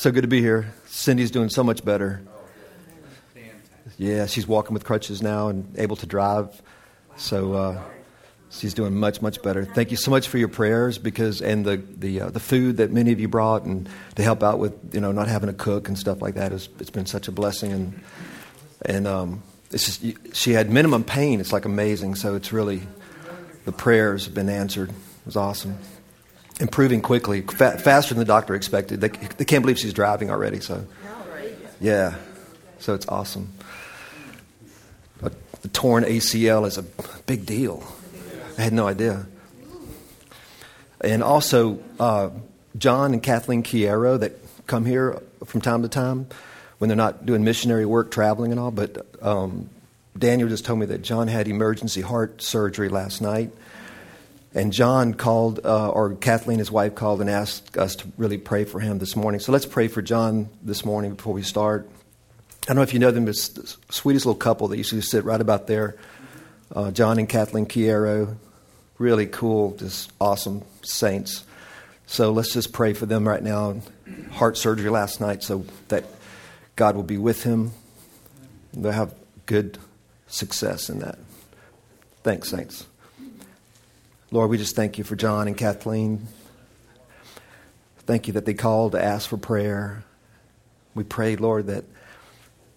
So good to be here. Cindy's doing so much better. Yeah, she's walking with crutches now and able to drive. So uh, she's doing much, much better. Thank you so much for your prayers because and the the uh, the food that many of you brought and to help out with you know not having to cook and stuff like that. It's, it's been such a blessing and and um, it's just she had minimum pain. It's like amazing. So it's really the prayers have been answered. It was awesome. Improving quickly, fa- faster than the doctor expected. They, they can't believe she's driving already. So, yeah, so it's awesome. A, a torn ACL is a big deal. I had no idea. And also, uh, John and Kathleen Chiero that come here from time to time when they're not doing missionary work, traveling and all. But um, Daniel just told me that John had emergency heart surgery last night. And John called, uh, or Kathleen, his wife, called and asked us to really pray for him this morning. So let's pray for John this morning before we start. I don't know if you know them, but it's the sweetest little couple that used to sit right about there. Uh, John and Kathleen Chiero really cool, just awesome saints. So let's just pray for them right now. Heart surgery last night, so that God will be with him. They'll have good success in that. Thanks, saints. Lord, we just thank you for John and Kathleen. Thank you that they called to ask for prayer. We pray, Lord, that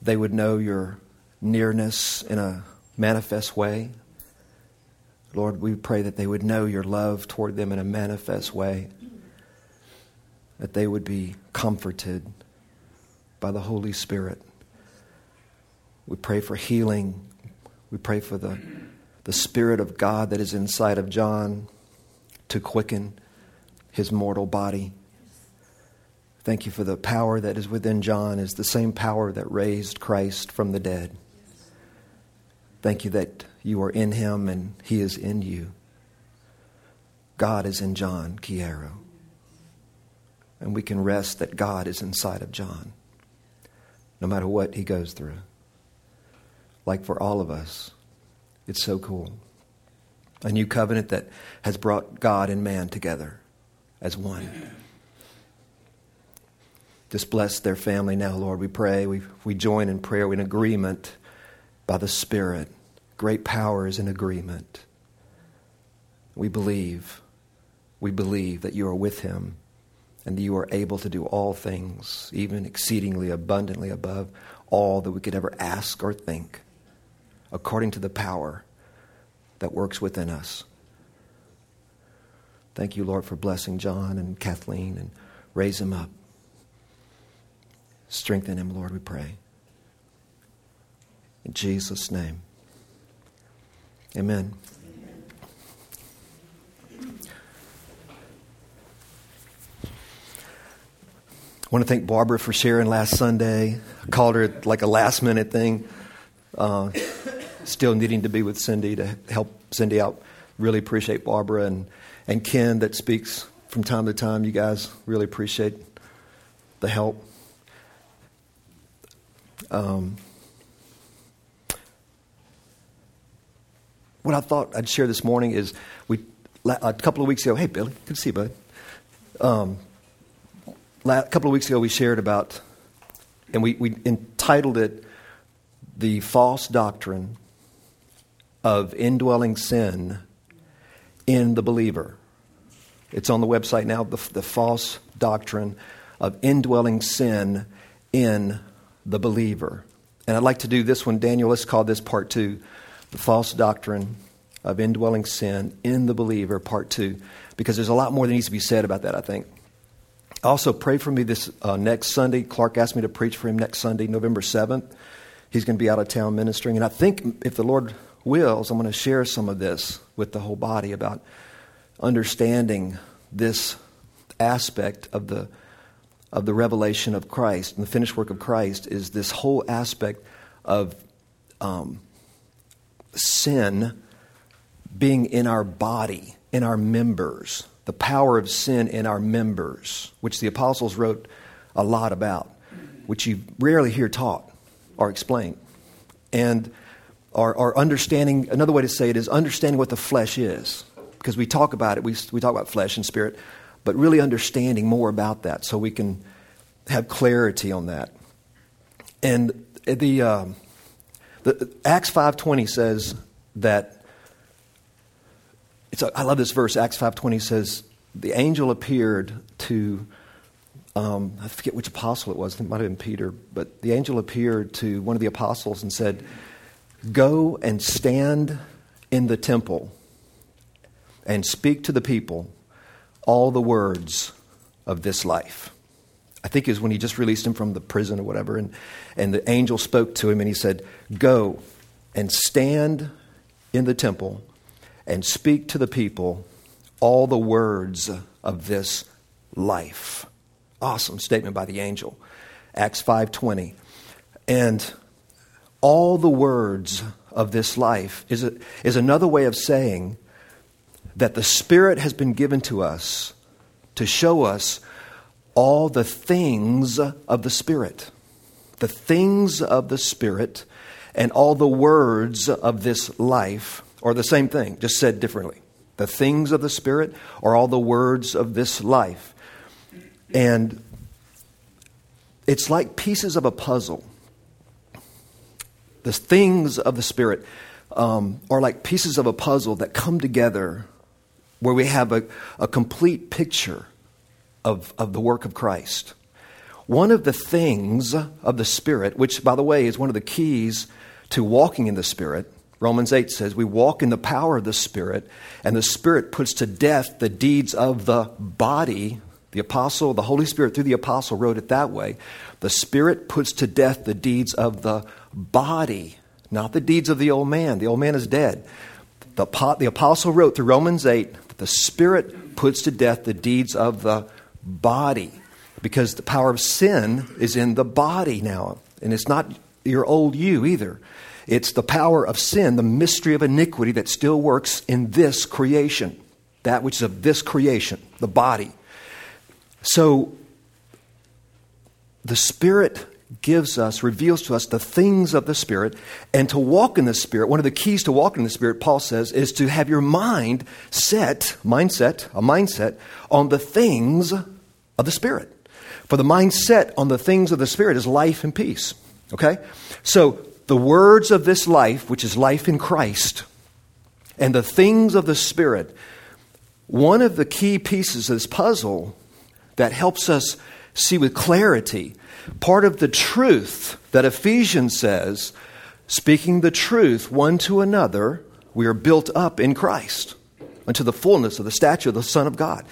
they would know your nearness in a manifest way. Lord, we pray that they would know your love toward them in a manifest way, that they would be comforted by the Holy Spirit. We pray for healing. We pray for the, the Spirit of God that is inside of John to quicken his mortal body. Thank you for the power that is within John is the same power that raised Christ from the dead. Thank you that you are in him and he is in you. God is in John Chiero. And we can rest that God is inside of John, no matter what he goes through. Like for all of us, it's so cool. A new covenant that has brought God and man together as one. Just bless their family now, Lord. We pray. We, we join in prayer, in agreement by the Spirit. Great power is in agreement. We believe, we believe that you are with him and that you are able to do all things, even exceedingly abundantly above all that we could ever ask or think, according to the power that works within us. Thank you, Lord, for blessing John and Kathleen and raise him up. Strengthen him, Lord, we pray. In Jesus' name. Amen. I want to thank Barbara for sharing last Sunday. I called her like a last minute thing. Uh, still needing to be with Cindy to help Cindy out. Really appreciate Barbara and, and Ken that speaks from time to time. You guys really appreciate the help. Um, what I thought I'd share this morning is we a couple of weeks ago. Hey, Billy, good to see you, bud. Um, a couple of weeks ago, we shared about, and we, we entitled it "The False Doctrine of Indwelling Sin in the Believer." It's on the website now. The, the false doctrine of indwelling sin in the believer. And I'd like to do this one, Daniel. Let's call this part two the false doctrine of indwelling sin in the believer, part two, because there's a lot more that needs to be said about that, I think. Also, pray for me this uh, next Sunday. Clark asked me to preach for him next Sunday, November 7th. He's going to be out of town ministering. And I think if the Lord wills, I'm going to share some of this with the whole body about understanding this aspect of the, of the revelation of Christ and the finished work of Christ is this whole aspect of um, sin being in our body, in our members, the power of sin in our members, which the apostles wrote a lot about, which you rarely hear taught or explained. And our, our understanding, another way to say it is understanding what the flesh is. Because we talk about it, we, we talk about flesh and spirit, but really understanding more about that so we can have clarity on that. And the, um, the Acts 5.20 says that, it's a, I love this verse, Acts 5.20 says, the angel appeared to, um, I forget which apostle it was, it might have been Peter, but the angel appeared to one of the apostles and said, Go and stand in the temple and speak to the people all the words of this life. I think it was when he just released him from the prison or whatever, and, and the angel spoke to him and he said, Go and stand in the temple and speak to the people all the words of this life. Awesome statement by the angel. Acts 5:20. And all the words of this life is, a, is another way of saying that the Spirit has been given to us to show us all the things of the Spirit. The things of the Spirit and all the words of this life are the same thing, just said differently. The things of the Spirit are all the words of this life. And it's like pieces of a puzzle the things of the Spirit um, are like pieces of a puzzle that come together where we have a, a complete picture of, of the work of Christ. One of the things of the Spirit, which, by the way, is one of the keys to walking in the Spirit, Romans 8 says, We walk in the power of the Spirit, and the Spirit puts to death the deeds of the body. The apostle, the Holy Spirit through the apostle wrote it that way. The Spirit puts to death the deeds of the body, not the deeds of the old man. The old man is dead. The, the apostle wrote through Romans 8 that the Spirit puts to death the deeds of the body because the power of sin is in the body now. And it's not your old you either. It's the power of sin, the mystery of iniquity that still works in this creation, that which is of this creation, the body. So the Spirit gives us, reveals to us the things of the Spirit. And to walk in the Spirit, one of the keys to walking in the Spirit, Paul says, is to have your mind set, mindset, a mindset, on the things of the Spirit. For the mindset on the things of the Spirit is life and peace. Okay? So the words of this life, which is life in Christ, and the things of the Spirit, one of the key pieces of this puzzle that helps us see with clarity part of the truth that Ephesians says, speaking the truth one to another, we are built up in Christ unto the fullness of the stature of the Son of God.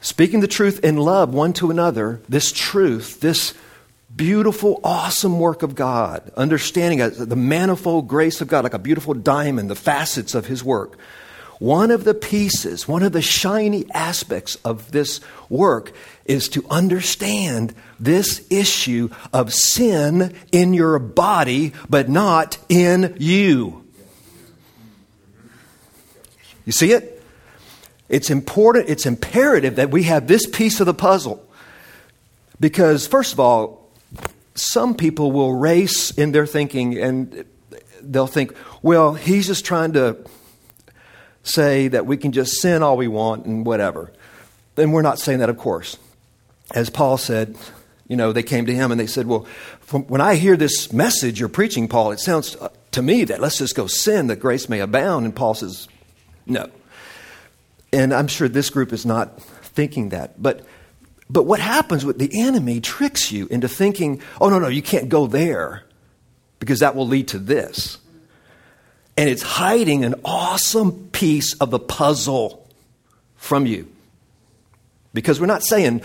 Speaking the truth in love one to another, this truth, this beautiful, awesome work of God, understanding the manifold grace of God, like a beautiful diamond, the facets of His work. One of the pieces, one of the shiny aspects of this work is to understand this issue of sin in your body, but not in you. You see it? It's important, it's imperative that we have this piece of the puzzle. Because, first of all, some people will race in their thinking and they'll think, well, he's just trying to say that we can just sin all we want and whatever. Then we're not saying that, of course. As Paul said, you know, they came to him and they said, Well, when I hear this message you're preaching, Paul, it sounds uh, to me that let's just go sin that grace may abound. And Paul says, No. And I'm sure this group is not thinking that. But, but what happens with the enemy tricks you into thinking, Oh, no, no, you can't go there because that will lead to this and it's hiding an awesome piece of the puzzle from you. Because we're not saying,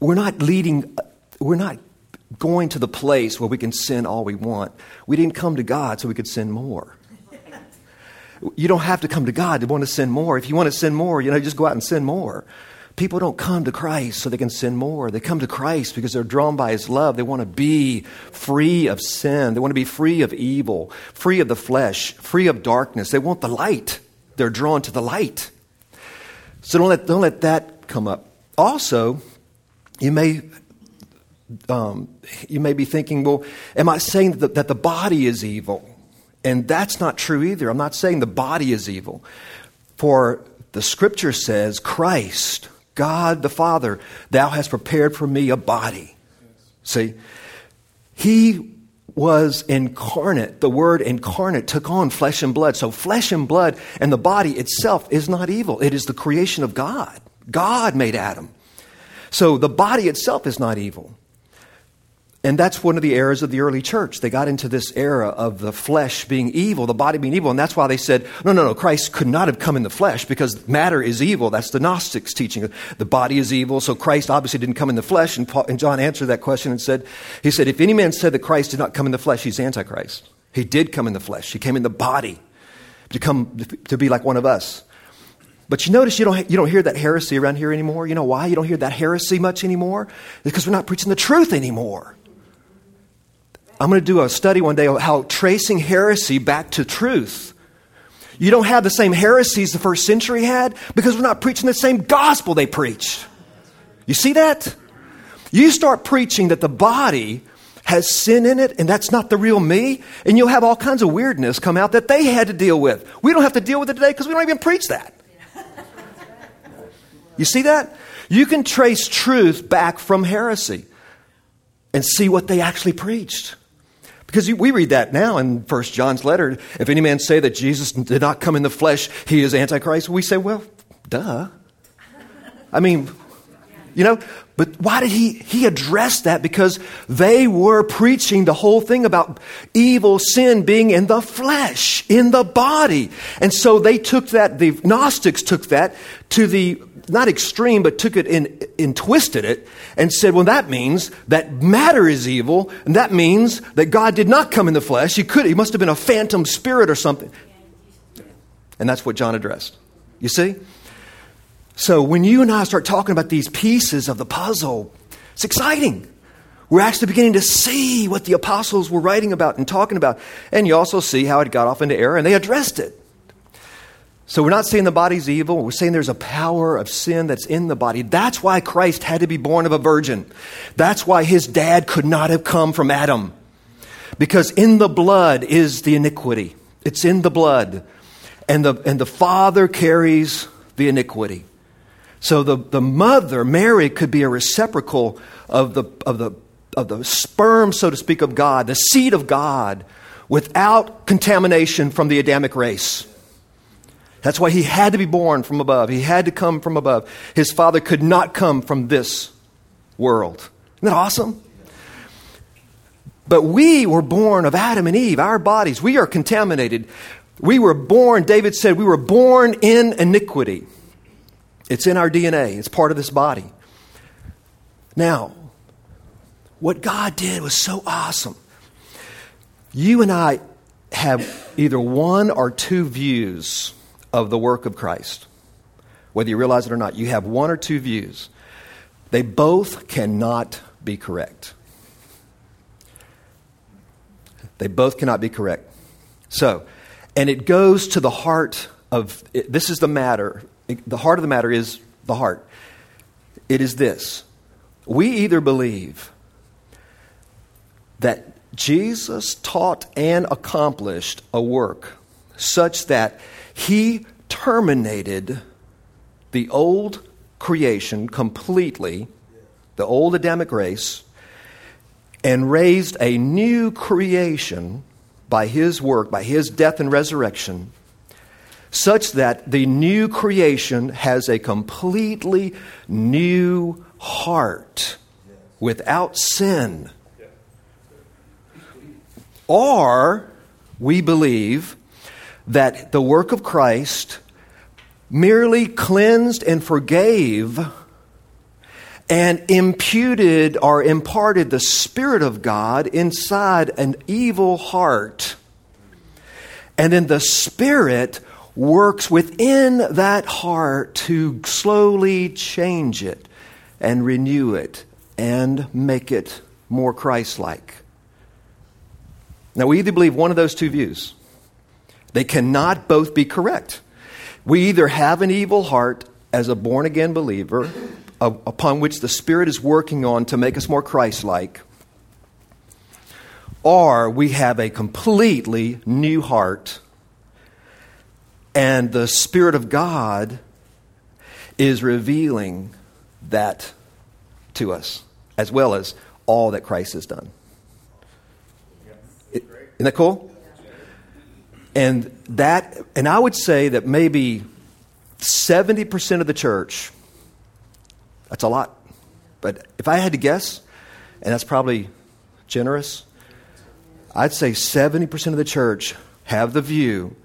we're not leading, we're not going to the place where we can sin all we want. We didn't come to God so we could sin more. You don't have to come to God to want to sin more. If you want to sin more, you know, just go out and sin more. People don't come to Christ so they can sin more. They come to Christ because they're drawn by His love. They want to be free of sin. They want to be free of evil, free of the flesh, free of darkness. They want the light. They're drawn to the light. So don't let, don't let that come up. Also, you may, um, you may be thinking, well, am I saying that, that the body is evil? And that's not true either. I'm not saying the body is evil. For the scripture says Christ God the Father, thou hast prepared for me a body. See? He was incarnate. The word incarnate took on flesh and blood. So, flesh and blood and the body itself is not evil. It is the creation of God. God made Adam. So, the body itself is not evil. And that's one of the errors of the early church. They got into this era of the flesh being evil, the body being evil, and that's why they said, no, no, no, Christ could not have come in the flesh because matter is evil. That's the Gnostics' teaching. The body is evil, so Christ obviously didn't come in the flesh. And, Paul, and John answered that question and said, he said, if any man said that Christ did not come in the flesh, he's Antichrist. He did come in the flesh. He came in the body to come to be like one of us. But you notice you don't, you don't hear that heresy around here anymore. You know why you don't hear that heresy much anymore? Because we're not preaching the truth anymore. I'm going to do a study one day on how tracing heresy back to truth. You don't have the same heresies the first century had because we're not preaching the same gospel they preached. You see that? You start preaching that the body has sin in it and that's not the real me, and you'll have all kinds of weirdness come out that they had to deal with. We don't have to deal with it today because we don't even preach that. You see that? You can trace truth back from heresy and see what they actually preached. Because we read that now in First John's letter. If any man say that Jesus did not come in the flesh, he is Antichrist. We say, well, duh. I mean, you know, but why did he, he address that? Because they were preaching the whole thing about evil sin being in the flesh, in the body. And so they took that, the Gnostics took that to the not extreme, but took it and, and twisted it and said, well, that means that matter is evil, and that means that God did not come in the flesh. He could, he must have been a phantom spirit or something. And that's what John addressed. You see? So when you and I start talking about these pieces of the puzzle, it's exciting. We're actually beginning to see what the apostles were writing about and talking about. And you also see how it got off into error, and they addressed it. So we're not saying the body's evil. We're saying there's a power of sin that's in the body. That's why Christ had to be born of a virgin. That's why his dad could not have come from Adam. Because in the blood is the iniquity. It's in the blood. And the, and the father carries the iniquity. So the, the mother, Mary, could be a reciprocal of the, of, the, of the sperm, so to speak, of God, the seed of God, without contamination from the Adamic race. That's why he had to be born from above. He had to come from above. His father could not come from this world. Isn't that awesome? But we were born of Adam and Eve, our bodies. We are contaminated. We were born, David said, we were born in iniquity. It's in our DNA, it's part of this body. Now, what God did was so awesome. You and I have either one or two views of the work of Christ. Whether you realize it or not, you have one or two views. They both cannot be correct. They both cannot be correct. So, and it goes to the heart of this is the matter. The heart of the matter is the heart. It is this we either believe that Jesus taught and accomplished a work such that he terminated the old creation completely, the old Adamic race, and raised a new creation by his work, by his death and resurrection, such that the new creation has a completely new heart without sin. Or we believe that the work of Christ merely cleansed and forgave and imputed or imparted the Spirit of God inside an evil heart. And then the Spirit works within that heart to slowly change it and renew it and make it more Christ like. Now, we either believe one of those two views. They cannot both be correct. We either have an evil heart as a born again believer, upon which the Spirit is working on to make us more Christ like, or we have a completely new heart, and the Spirit of God is revealing that to us, as well as all that Christ has done. Isn't that cool? And that, and I would say that maybe 70% of the church, that's a lot. But if I had to guess, and that's probably generous, I'd say 70% of the church have the view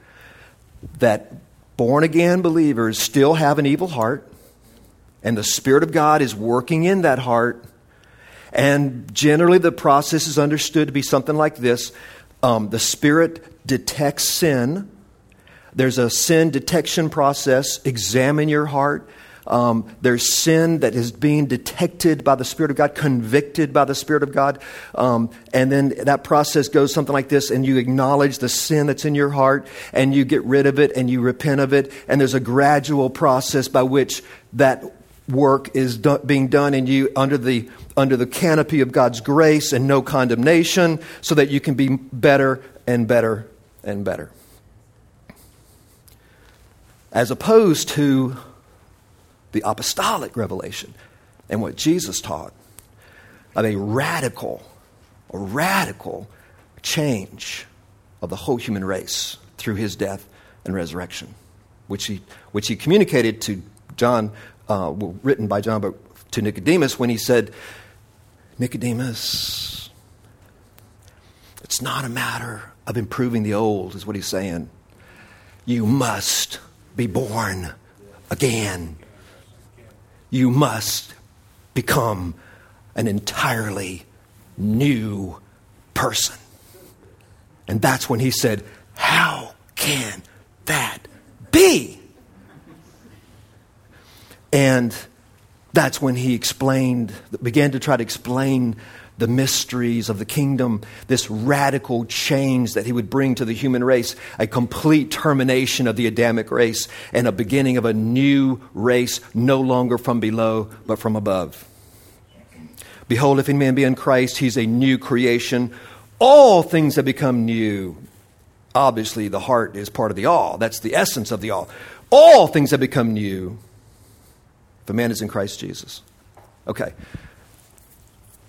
that born again believers still have an evil heart, and the Spirit of God is working in that heart. And generally, the process is understood to be something like this um, the Spirit detects sin. There's a sin detection process. Examine your heart. Um, there's sin that is being detected by the Spirit of God, convicted by the Spirit of God. Um, and then that process goes something like this, and you acknowledge the sin that's in your heart, and you get rid of it, and you repent of it. And there's a gradual process by which that work is do- being done in you under the, under the canopy of God's grace and no condemnation, so that you can be better and better and better. As opposed to the apostolic revelation and what Jesus taught of a radical, a radical change of the whole human race through his death and resurrection, which he, which he communicated to John, uh, written by John, but to Nicodemus when he said, Nicodemus, it's not a matter of improving the old, is what he's saying. You must be born again you must become an entirely new person. And that's when he said, How can that be? And that's when he explained, began to try to explain the mysteries of the kingdom, this radical change that he would bring to the human race, a complete termination of the Adamic race, and a beginning of a new race, no longer from below, but from above. Behold, if any man be in Christ, he's a new creation. All things have become new. Obviously, the heart is part of the all. That's the essence of the all. All things have become new. If a man is in Christ Jesus. Okay.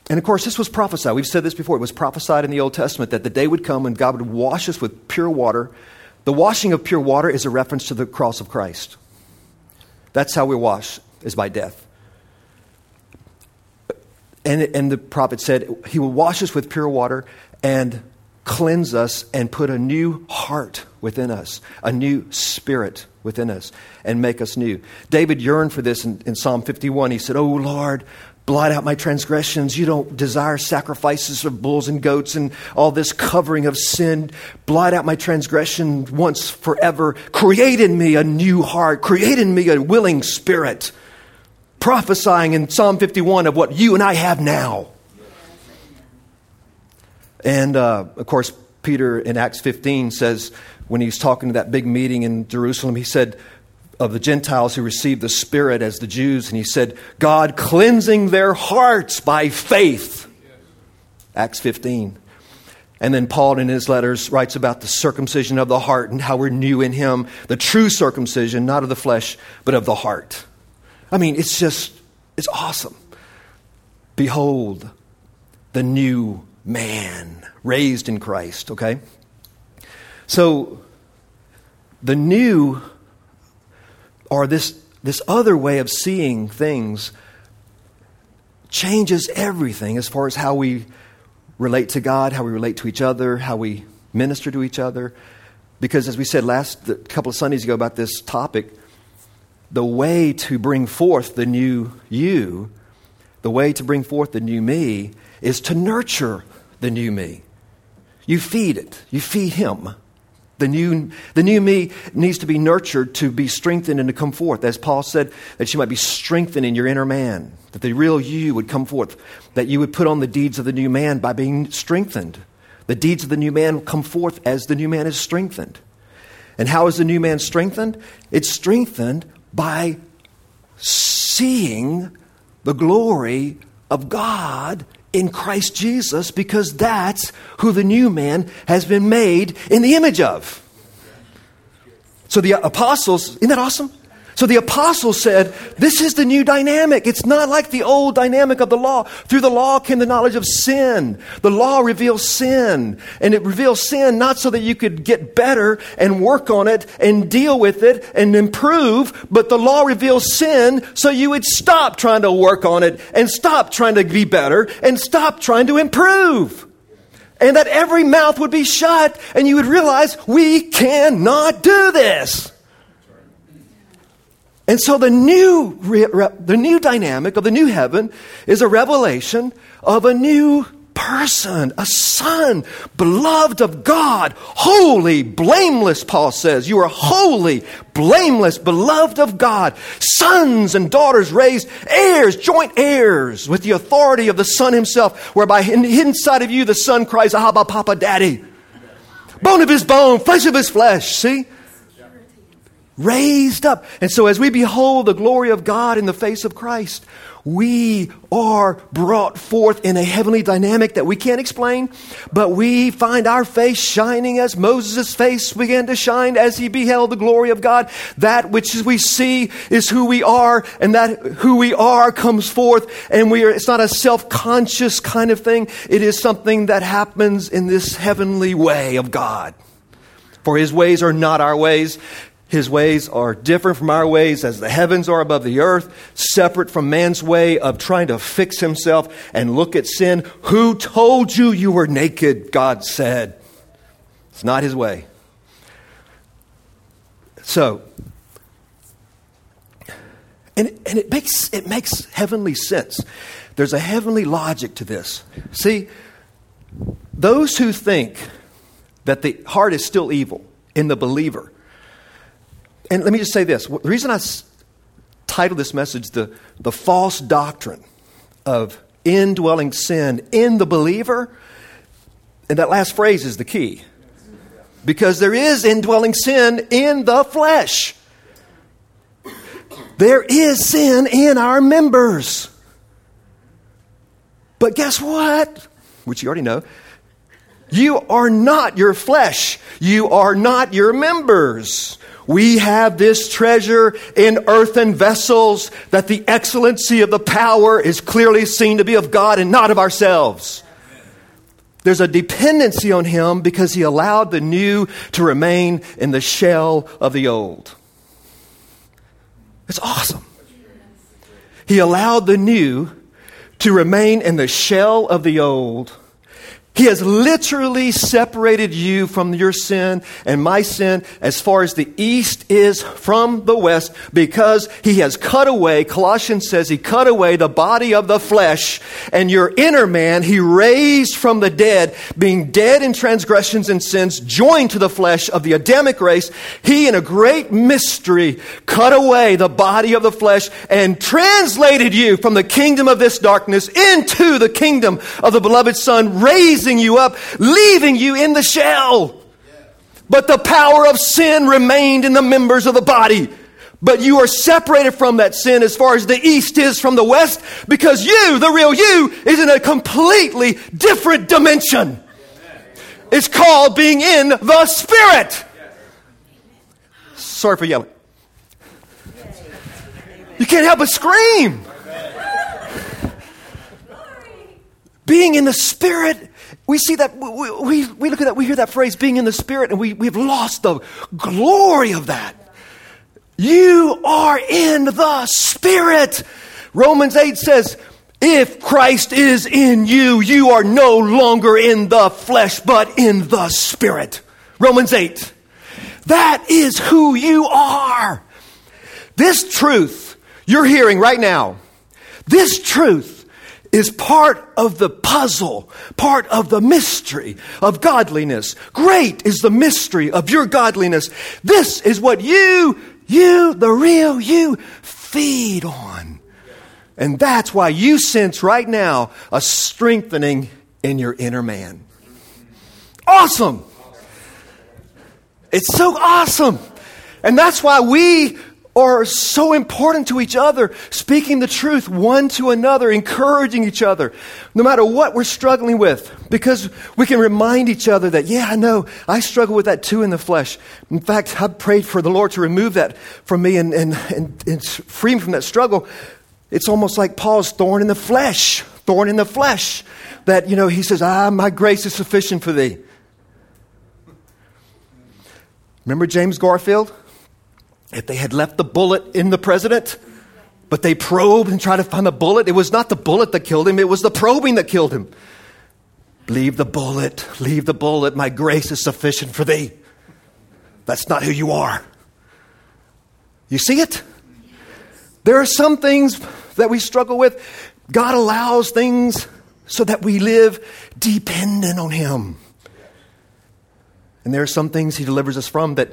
And of course, this was prophesied. We've said this before. It was prophesied in the Old Testament that the day would come when God would wash us with pure water. The washing of pure water is a reference to the cross of Christ. That's how we wash, is by death. And, and the prophet said, He will wash us with pure water and cleanse us and put a new heart within us, a new spirit within us, and make us new. David yearned for this in, in Psalm 51. He said, Oh Lord, blot out my transgressions. You don't desire sacrifices of bulls and goats and all this covering of sin. Blot out my transgression once forever. Create in me a new heart. Create in me a willing spirit. Prophesying in Psalm 51 of what you and I have now. And uh, of course, Peter in Acts 15 says, when he's talking to that big meeting in Jerusalem, he said, of the Gentiles who received the Spirit as the Jews, and he said, God cleansing their hearts by faith. Acts 15. And then Paul in his letters writes about the circumcision of the heart and how we're new in him, the true circumcision, not of the flesh, but of the heart. I mean, it's just, it's awesome. Behold, the new man raised in Christ, okay? So, the new or this, this other way of seeing things changes everything as far as how we relate to God, how we relate to each other, how we minister to each other. Because as we said last a couple of Sundays ago about this topic, the way to bring forth the new you, the way to bring forth the new me, is to nurture the new me. You feed it, you feed him. The new, the new me needs to be nurtured to be strengthened and to come forth. As Paul said, that you might be strengthened in your inner man, that the real you would come forth, that you would put on the deeds of the new man by being strengthened. The deeds of the new man come forth as the new man is strengthened. And how is the new man strengthened? It's strengthened by seeing the glory of God in Christ Jesus because that's who the new man has been made in the image of. So the apostles, isn't that awesome? So the apostle said, This is the new dynamic. It's not like the old dynamic of the law. Through the law came the knowledge of sin. The law reveals sin. And it reveals sin not so that you could get better and work on it and deal with it and improve, but the law reveals sin so you would stop trying to work on it and stop trying to be better and stop trying to improve. And that every mouth would be shut and you would realize we cannot do this. And so the new, the new dynamic of the new heaven is a revelation of a new person, a son, beloved of God, holy, blameless, Paul says. You are holy, blameless, beloved of God, sons and daughters raised, heirs, joint heirs with the authority of the Son himself, whereby inside of you the Son cries, Abba, Papa, Daddy. Bone of his bone, flesh of his flesh. See? Raised up. And so, as we behold the glory of God in the face of Christ, we are brought forth in a heavenly dynamic that we can't explain, but we find our face shining as Moses' face began to shine as he beheld the glory of God. That which we see is who we are, and that who we are comes forth, and we are, it's not a self conscious kind of thing. It is something that happens in this heavenly way of God. For his ways are not our ways, his ways are different from our ways as the heavens are above the earth, separate from man's way of trying to fix himself and look at sin. Who told you you were naked? God said. It's not his way. So, and, and it, makes, it makes heavenly sense. There's a heavenly logic to this. See, those who think that the heart is still evil in the believer, and let me just say this the reason I titled this message the, the false doctrine of indwelling sin in the believer, and that last phrase is the key. Because there is indwelling sin in the flesh. There is sin in our members. But guess what? Which you already know. You are not your flesh. You are not your members. We have this treasure in earthen vessels that the excellency of the power is clearly seen to be of God and not of ourselves. There's a dependency on Him because He allowed the new to remain in the shell of the old. It's awesome. He allowed the new to remain in the shell of the old he has literally separated you from your sin and my sin as far as the east is from the west because he has cut away, Colossians says he cut away the body of the flesh and your inner man he raised from the dead, being dead in transgressions and sins, joined to the flesh of the Adamic race. He in a great mystery cut away the body of the flesh and translated you from the kingdom of this darkness into the kingdom of the beloved son, raising raising you up, leaving you in the shell. But the power of sin remained in the members of the body. But you are separated from that sin as far as the east is from the west because you, the real you, is in a completely different dimension. It's called being in the Spirit. Sorry for yelling. You can't help but scream. Being in the Spirit we see that, we, we, we, look at that, we hear that phrase, being in the Spirit, and we, we've lost the glory of that. You are in the Spirit. Romans 8 says, if Christ is in you, you are no longer in the flesh, but in the Spirit. Romans 8. That is who you are. This truth you're hearing right now, this truth is part of the puzzle, part of the mystery of godliness. Great is the mystery of your godliness. This is what you, you, the real you, feed on. And that's why you sense right now a strengthening in your inner man. Awesome! It's so awesome! And that's why we are so important to each other, speaking the truth one to another, encouraging each other, no matter what we're struggling with, because we can remind each other that, yeah, I know, I struggle with that too in the flesh. In fact, I've prayed for the Lord to remove that from me and, and, and, and free me from that struggle. It's almost like Paul's thorn in the flesh, thorn in the flesh, that, you know, he says, ah, my grace is sufficient for thee. Remember James Garfield? If they had left the bullet in the president, but they probed and tried to find the bullet, it was not the bullet that killed him, it was the probing that killed him. Leave the bullet, leave the bullet. My grace is sufficient for thee. That's not who you are. You see it? There are some things that we struggle with. God allows things so that we live dependent on Him. And there are some things He delivers us from that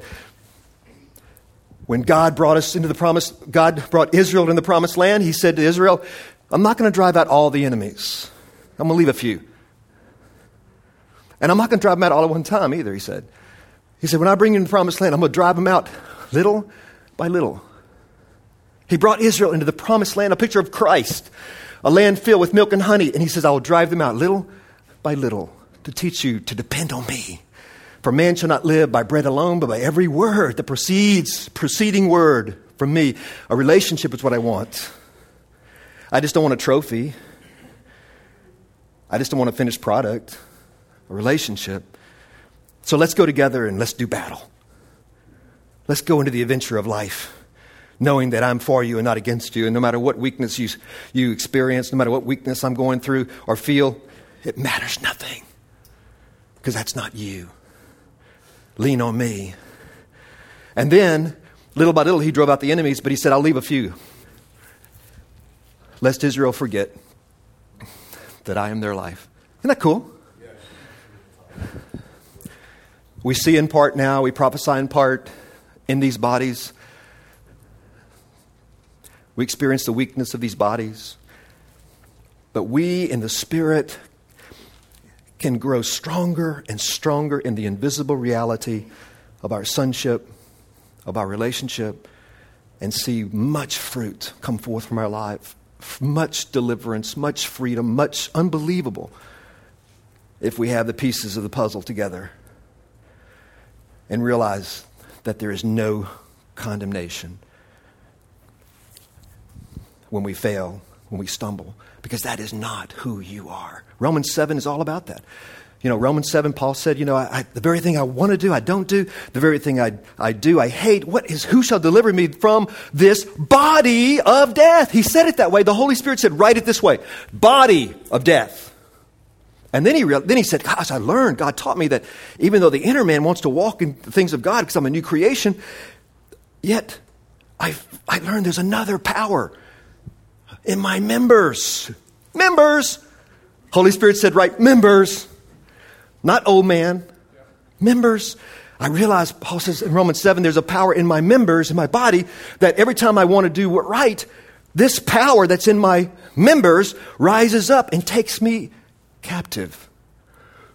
when God brought us into the promise, God brought Israel into the promised land, He said to Israel, I'm not going to drive out all the enemies. I'm going to leave a few. And I'm not going to drive them out all at one time either, he said. He said, When I bring you into the promised land, I'm going to drive them out little by little. He brought Israel into the promised land, a picture of Christ, a land filled with milk and honey. And he says, I will drive them out little by little to teach you to depend on me. For man shall not live by bread alone, but by every word that proceeds, proceeding word from me. A relationship is what I want. I just don't want a trophy. I just don't want a finished product, a relationship. So let's go together and let's do battle. Let's go into the adventure of life, knowing that I'm for you and not against you. And no matter what weakness you, you experience, no matter what weakness I'm going through or feel, it matters nothing because that's not you. Lean on me. And then, little by little, he drove out the enemies, but he said, I'll leave a few. Lest Israel forget that I am their life. Isn't that cool? We see in part now, we prophesy in part in these bodies. We experience the weakness of these bodies. But we in the Spirit can grow stronger and stronger in the invisible reality of our sonship, of our relationship, and see much fruit come forth from our life, much deliverance, much freedom, much unbelievable if we have the pieces of the puzzle together and realize that there is no condemnation. When we fail, when we stumble, because that is not who you are. Romans 7 is all about that. You know, Romans 7, Paul said, you know, I, I, the very thing I want to do, I don't do. The very thing I, I do, I hate. What is, who shall deliver me from this body of death? He said it that way. The Holy Spirit said, write it this way body of death. And then he, then he said, Gosh, I learned, God taught me that even though the inner man wants to walk in the things of God because I'm a new creation, yet I, I learned there's another power in my members. Members. Holy Spirit said, write, members. Not old man. Members. I realize, Paul says in Romans 7, there's a power in my members, in my body, that every time I want to do what right, this power that's in my members rises up and takes me captive.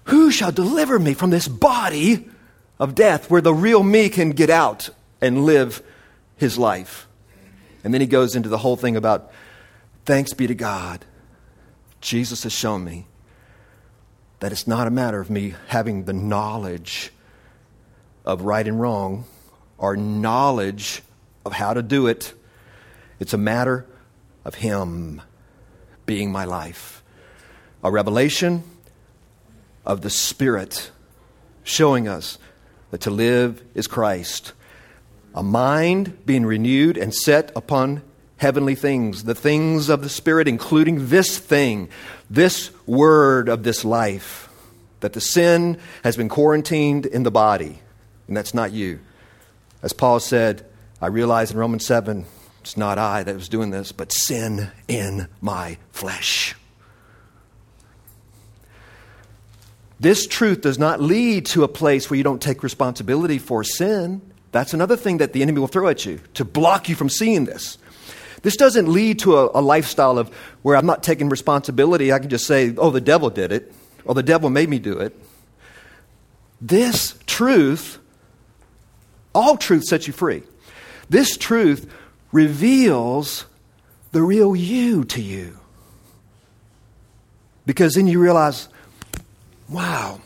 Who shall deliver me from this body of death where the real me can get out and live his life? And then he goes into the whole thing about Thanks be to God. Jesus has shown me that it's not a matter of me having the knowledge of right and wrong or knowledge of how to do it. It's a matter of Him being my life. A revelation of the Spirit showing us that to live is Christ. A mind being renewed and set upon heavenly things, the things of the Spirit, including this thing, this word of this life, that the sin has been quarantined in the body, and that's not you. As Paul said, I realize in Romans 7, it's not I that was doing this, but sin in my flesh. This truth does not lead to a place where you don't take responsibility for sin. That's another thing that the enemy will throw at you to block you from seeing this. This doesn't lead to a, a, lifestyle of where I'm not taking responsibility. I can just say, oh, the devil did it, or the devil made me do it. This truth, all truth sets you free. This truth reveals the real you to you. Because then you realize, wow.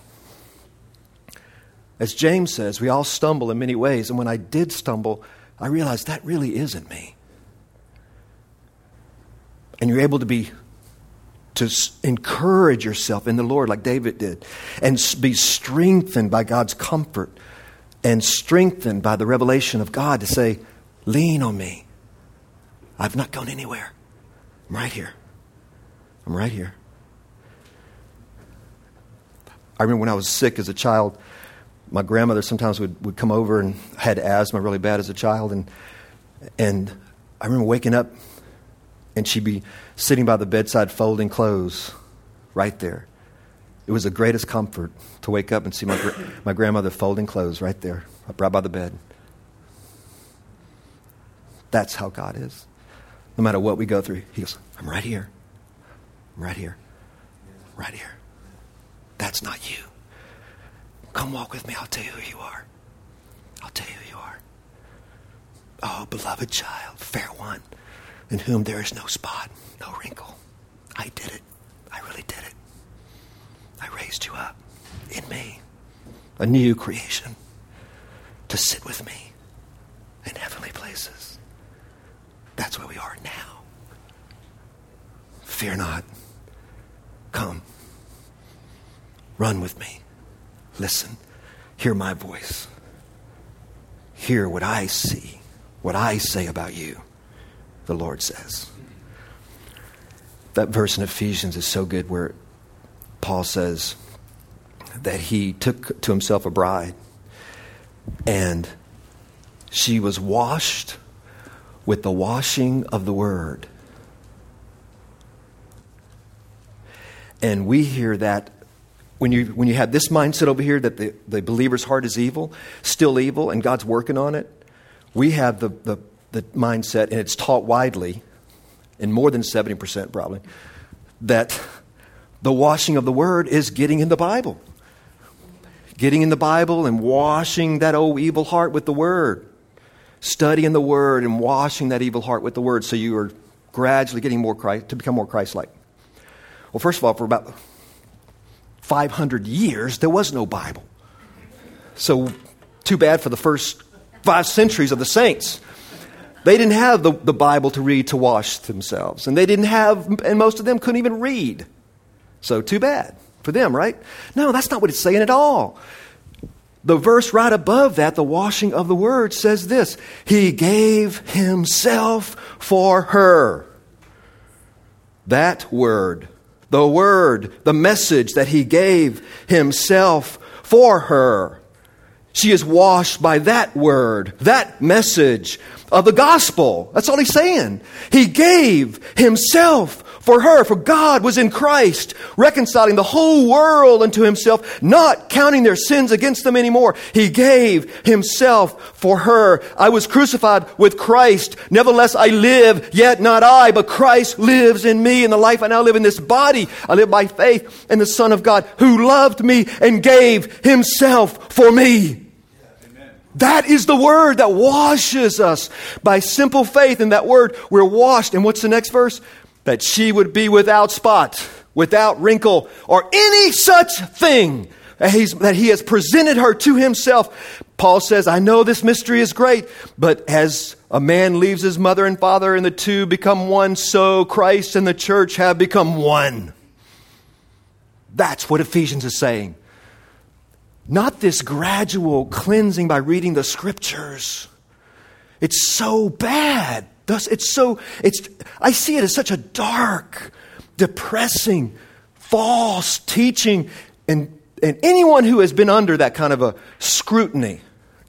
As James says, we all stumble in many ways. And when I did stumble, I realized that really isn't me. And you're able to be to encourage yourself in the Lord like David did and be strengthened by God's comfort and strengthened by the revelation of God to say, Lean on me. I've not gone anywhere. I'm right here. I'm right here. I remember when I was sick as a child, my grandmother sometimes would, would come over and had asthma really bad as a child. And, and I remember waking up and she'd be sitting by the bedside folding clothes right there. It was the greatest comfort to wake up and see my, my grandmother folding clothes right there, right by the bed. That's how God is. No matter what we go through, He goes, I'm right here. I'm right here. Right here. That's not you. Come walk with me. I'll tell you who you are. I'll tell you who you are. Oh, beloved child, fair one in whom there is no spot, no wrinkle. I did it. I really did it. I raised you up in me, a new creation, to sit with me in heavenly places. That's where we are now. Fear not. Come. Run with me. Listen. Hear my voice. Hear what I see, what I say about you the Lord says. That verse in Ephesians is so good where Paul says that he took to himself a bride and she was washed with the washing of the word. And we hear that when you, when you have this mindset over here that the, the believer's heart is evil, still evil, and God's working on it, we have the, the the mindset, and it's taught widely, in more than 70% probably, that the washing of the word is getting in the Bible. Getting in the Bible and washing that old evil heart with the word. Studying the word and washing that evil heart with the word so you are gradually getting more Christ, to become more Christ like. Well, first of all, for about 500 years, there was no Bible. So, too bad for the first five centuries of the saints. They didn't have the, the Bible to read to wash themselves. And they didn't have, and most of them couldn't even read. So, too bad for them, right? No, that's not what it's saying at all. The verse right above that, the washing of the word, says this He gave Himself for her. That word, the word, the message that He gave Himself for her. She is washed by that word, that message of the gospel. That's all he's saying. He gave himself for her, for God was in Christ, reconciling the whole world unto himself, not counting their sins against them anymore. He gave himself for her. I was crucified with Christ. Nevertheless, I live, yet not I, but Christ lives in me. In the life I now live in this body, I live by faith in the Son of God who loved me and gave himself for me. That is the word that washes us by simple faith in that word. We're washed. And what's the next verse? That she would be without spot, without wrinkle, or any such thing that he has presented her to himself. Paul says, I know this mystery is great, but as a man leaves his mother and father and the two become one, so Christ and the church have become one. That's what Ephesians is saying. Not this gradual cleansing by reading the scriptures. It's so bad. Thus, it's so, it's, I see it as such a dark, depressing, false teaching. And, and anyone who has been under that kind of a scrutiny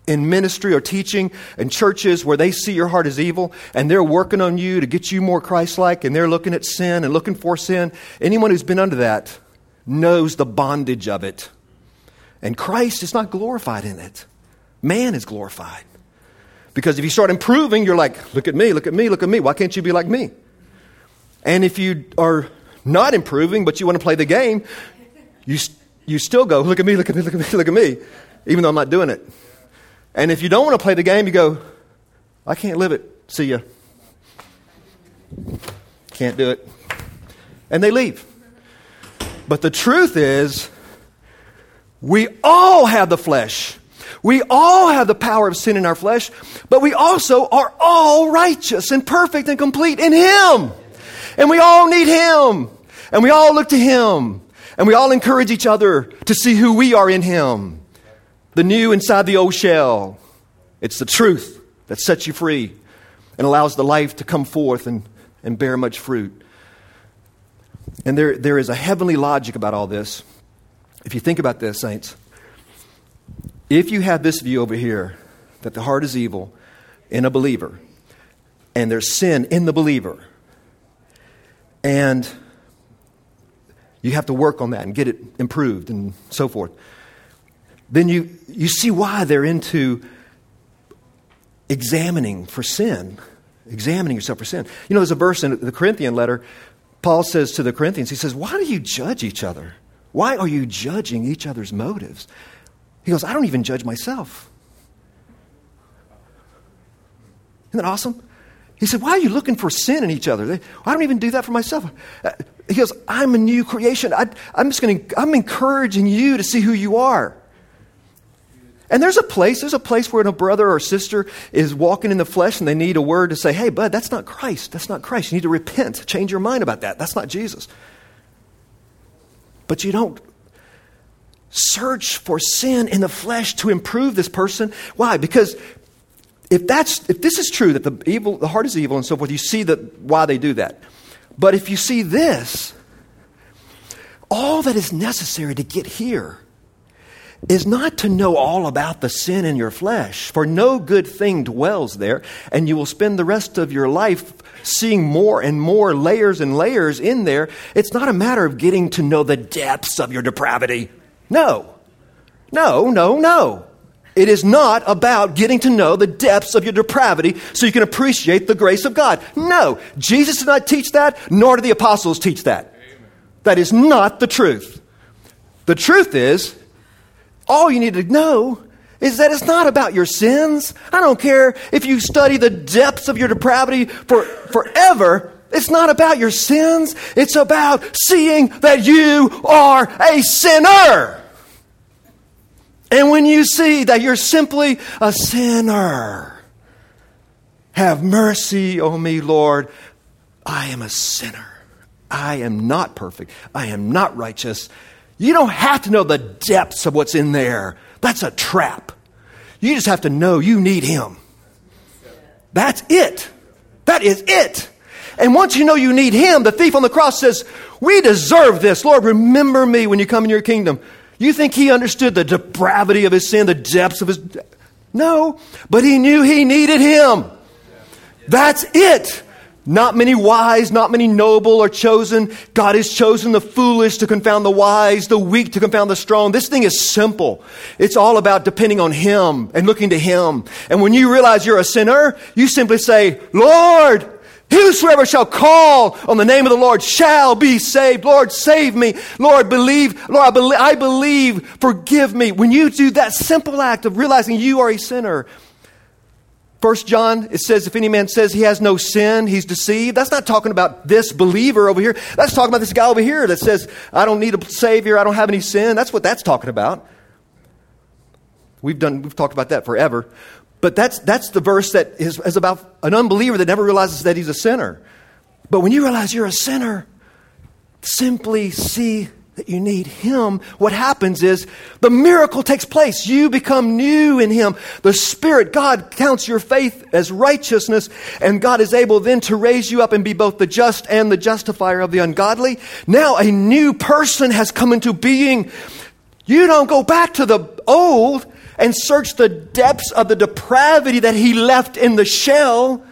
in ministry or teaching in churches where they see your heart as evil and they're working on you to get you more Christ like and they're looking at sin and looking for sin, anyone who's been under that knows the bondage of it. And Christ is not glorified in it. Man is glorified. Because if you start improving, you're like, look at me, look at me, look at me. Why can't you be like me? And if you are not improving, but you want to play the game, you, you still go, look at me, look at me, look at me, look at me, even though I'm not doing it. And if you don't want to play the game, you go, I can't live it. See ya. Can't do it. And they leave. But the truth is, we all have the flesh. We all have the power of sin in our flesh, but we also are all righteous and perfect and complete in Him. And we all need Him. And we all look to Him. And we all encourage each other to see who we are in Him. The new inside the old shell. It's the truth that sets you free and allows the life to come forth and, and bear much fruit. And there, there is a heavenly logic about all this. If you think about this, saints, if you have this view over here that the heart is evil in a believer, and there's sin in the believer, and you have to work on that and get it improved and so forth, then you, you see why they're into examining for sin, examining yourself for sin. You know, there's a verse in the Corinthian letter, Paul says to the Corinthians, he says, Why do you judge each other? Why are you judging each other's motives? He goes, I don't even judge myself. Isn't that awesome? He said, Why are you looking for sin in each other? I don't even do that for myself. Uh, he goes, I'm a new creation. I, am just going to, I'm encouraging you to see who you are. And there's a place, there's a place where a brother or sister is walking in the flesh and they need a word to say, hey, bud, that's not Christ. That's not Christ. You need to repent, change your mind about that. That's not Jesus. But you don't search for sin in the flesh to improve this person. Why? Because if that's if this is true that the evil the heart is evil and so forth, you see that why they do that. But if you see this, all that is necessary to get here is not to know all about the sin in your flesh, for no good thing dwells there, and you will spend the rest of your life seeing more and more layers and layers in there. It's not a matter of getting to know the depths of your depravity. No. No, no, no. It is not about getting to know the depths of your depravity so you can appreciate the grace of God. No. Jesus did not teach that, nor did the apostles teach that. That is not the truth. The truth is, all you need to know is that it's not about your sins. I don't care if you study the depths of your depravity for forever. It's not about your sins. It's about seeing that you are a sinner. And when you see that you're simply a sinner, have mercy on me, Lord. I am a sinner. I am not perfect. I am not righteous. You don't have to know the depths of what's in there. That's a trap. You just have to know you need Him. That's it. That is it. And once you know you need Him, the thief on the cross says, We deserve this. Lord, remember me when you come in your kingdom. You think He understood the depravity of His sin, the depths of His. No, but He knew He needed Him. That's it. Not many wise, not many noble are chosen. God has chosen the foolish to confound the wise, the weak to confound the strong. This thing is simple. It's all about depending on Him and looking to Him. And when you realize you're a sinner, you simply say, Lord, Whosoever shall call on the name of the Lord shall be saved. Lord, save me. Lord, believe. Lord, I believe, I believe. Forgive me. When you do that simple act of realizing you are a sinner, First John, it says, if any man says he has no sin, he's deceived. That's not talking about this believer over here. That's talking about this guy over here that says, I don't need a savior, I don't have any sin. That's what that's talking about. We've done, we've talked about that forever. But that's, that's the verse that is, is about an unbeliever that never realizes that he's a sinner. But when you realize you're a sinner, simply see that you need Him, what happens is the miracle takes place. You become new in Him. The Spirit, God counts your faith as righteousness, and God is able then to raise you up and be both the just and the justifier of the ungodly. Now a new person has come into being. You don't go back to the old and search the depths of the depravity that He left in the shell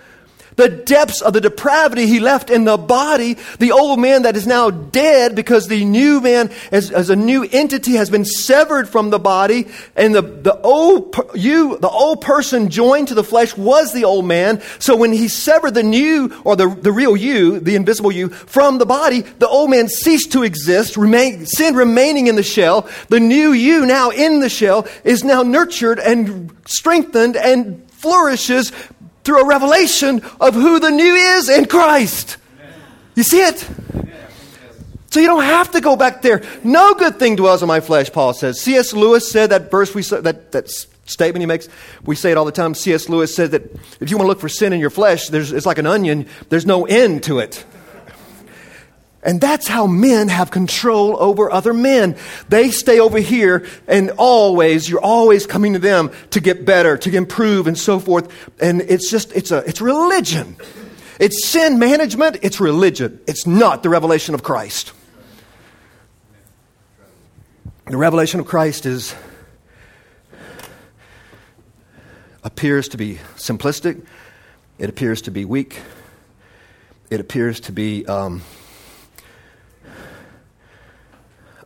the depths of the depravity he left in the body, the old man that is now dead because the new man, as, as a new entity, has been severed from the body, and the, the old you, the old person joined to the flesh was the old man. So when he severed the new or the, the real you, the invisible you, from the body, the old man ceased to exist, remain, sin remaining in the shell. The new you now in the shell is now nurtured and strengthened and flourishes through a revelation of who the new is in Christ. You see it? So you don't have to go back there. No good thing dwells in my flesh, Paul says. C.S. Lewis said that verse we that, that statement he makes, we say it all the time. C.S. Lewis said that if you want to look for sin in your flesh, it's like an onion, there's no end to it. And that's how men have control over other men. They stay over here and always, you're always coming to them to get better, to improve and so forth. And it's just, it's a, it's religion. It's sin management. It's religion. It's not the revelation of Christ. The revelation of Christ is, appears to be simplistic. It appears to be weak. It appears to be, um,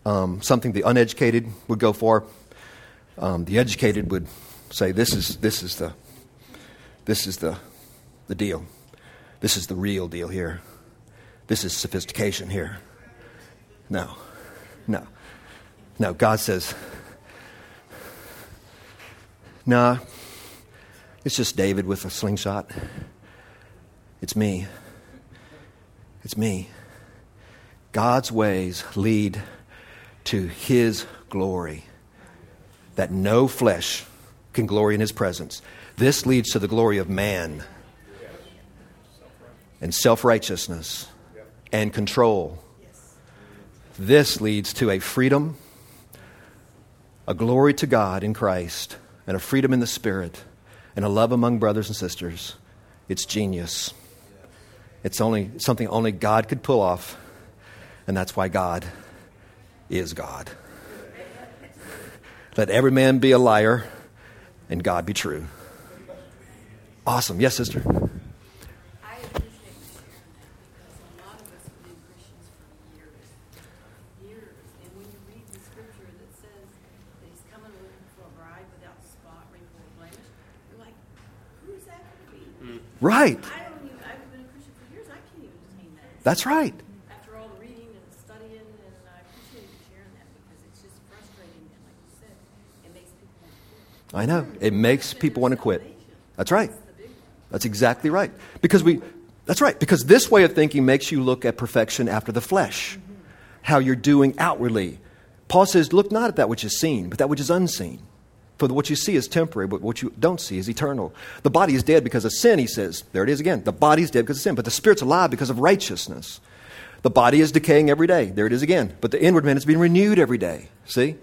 um, something the uneducated would go for. Um, the educated would say, "This is this is the this is the the deal. This is the real deal here. This is sophistication here." No, no, no. God says, "Nah, it's just David with a slingshot. It's me. It's me." God's ways lead to his glory, that no flesh can glory in his presence. This leads to the glory of man and self righteousness and control. This leads to a freedom, a glory to God in Christ, and a freedom in the Spirit, and a love among brothers and sisters. It's genius. It's only something only God could pull off, and that's why God is God. Let every man be a liar and God be true. Awesome. Yes, sister. Right. I don't even I've been a Christian for years. I can't even detain that. That's right. I know. It makes people want to quit. That's right. That's exactly right. Because we, that's right. Because this way of thinking makes you look at perfection after the flesh, how you're doing outwardly. Paul says, Look not at that which is seen, but that which is unseen. For what you see is temporary, but what you don't see is eternal. The body is dead because of sin, he says. There it is again. The body is dead because of sin, but the spirit's alive because of righteousness. The body is decaying every day. There it is again. But the inward man is being renewed every day. See?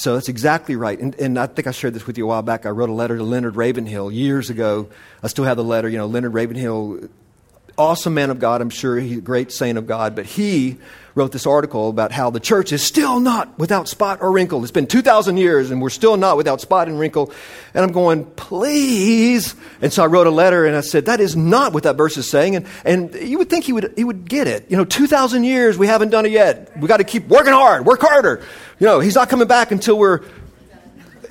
So that's exactly right. And, and, I think I shared this with you a while back. I wrote a letter to Leonard Ravenhill years ago. I still have the letter. You know, Leonard Ravenhill, awesome man of God, I'm sure. He's a great saint of God. But he wrote this article about how the church is still not without spot or wrinkle. It's been 2,000 years and we're still not without spot and wrinkle. And I'm going, please. And so I wrote a letter and I said, that is not what that verse is saying. And, and you would think he would, he would get it. You know, 2,000 years, we haven't done it yet. We got to keep working hard, work harder. You know, he's not coming back until we're,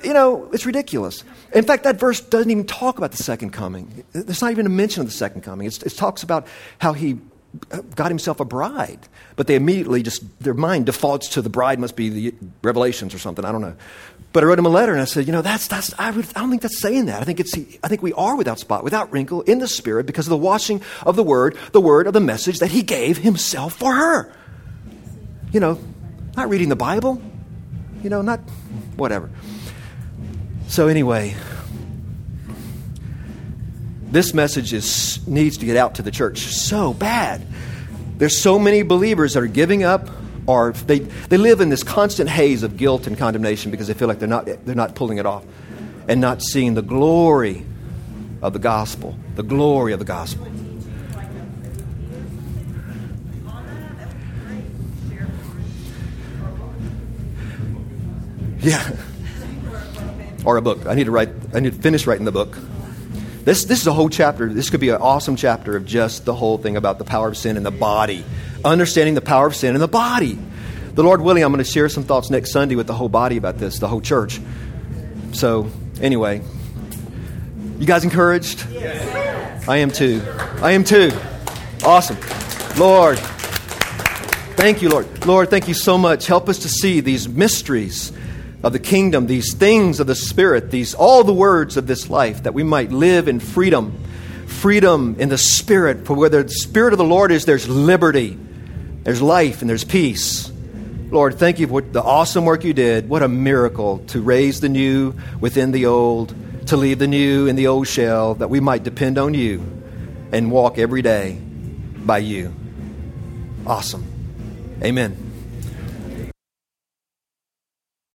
you know, it's ridiculous. In fact, that verse doesn't even talk about the second coming. There's not even a mention of the second coming. It's, it talks about how he uh, got himself a bride. But they immediately just, their mind defaults to the bride must be the Revelations or something. I don't know. But I wrote him a letter and I said, you know, that's, that's, I, would, I don't think that's saying that. I think, it's, I think we are without spot, without wrinkle in the Spirit because of the washing of the Word, the Word of the message that He gave Himself for her. You know, not reading the Bible, you know, not whatever. So, anyway, this message is, needs to get out to the church so bad. There's so many believers that are giving up or they, they live in this constant haze of guilt and condemnation because they feel like they're not, they're not pulling it off and not seeing the glory of the gospel, the glory of the gospel. Yeah. Or a book. I need to write, I need to finish writing the book. This, this is a whole chapter. This could be an awesome chapter of just the whole thing about the power of sin in the body. Understanding the power of sin in the body. The Lord willing, I'm going to share some thoughts next Sunday with the whole body about this, the whole church. So, anyway, you guys encouraged? Yes. I am too. I am too. Awesome. Lord, thank you, Lord. Lord, thank you so much. Help us to see these mysteries of the kingdom, these things of the Spirit, these all the words of this life, that we might live in freedom, freedom in the Spirit. For where the Spirit of the Lord is, there's liberty, there's life, and there's peace. Lord, thank you for the awesome work you did. What a miracle to raise the new within the old, to leave the new in the old shell, that we might depend on you and walk every day by you. Awesome. Amen.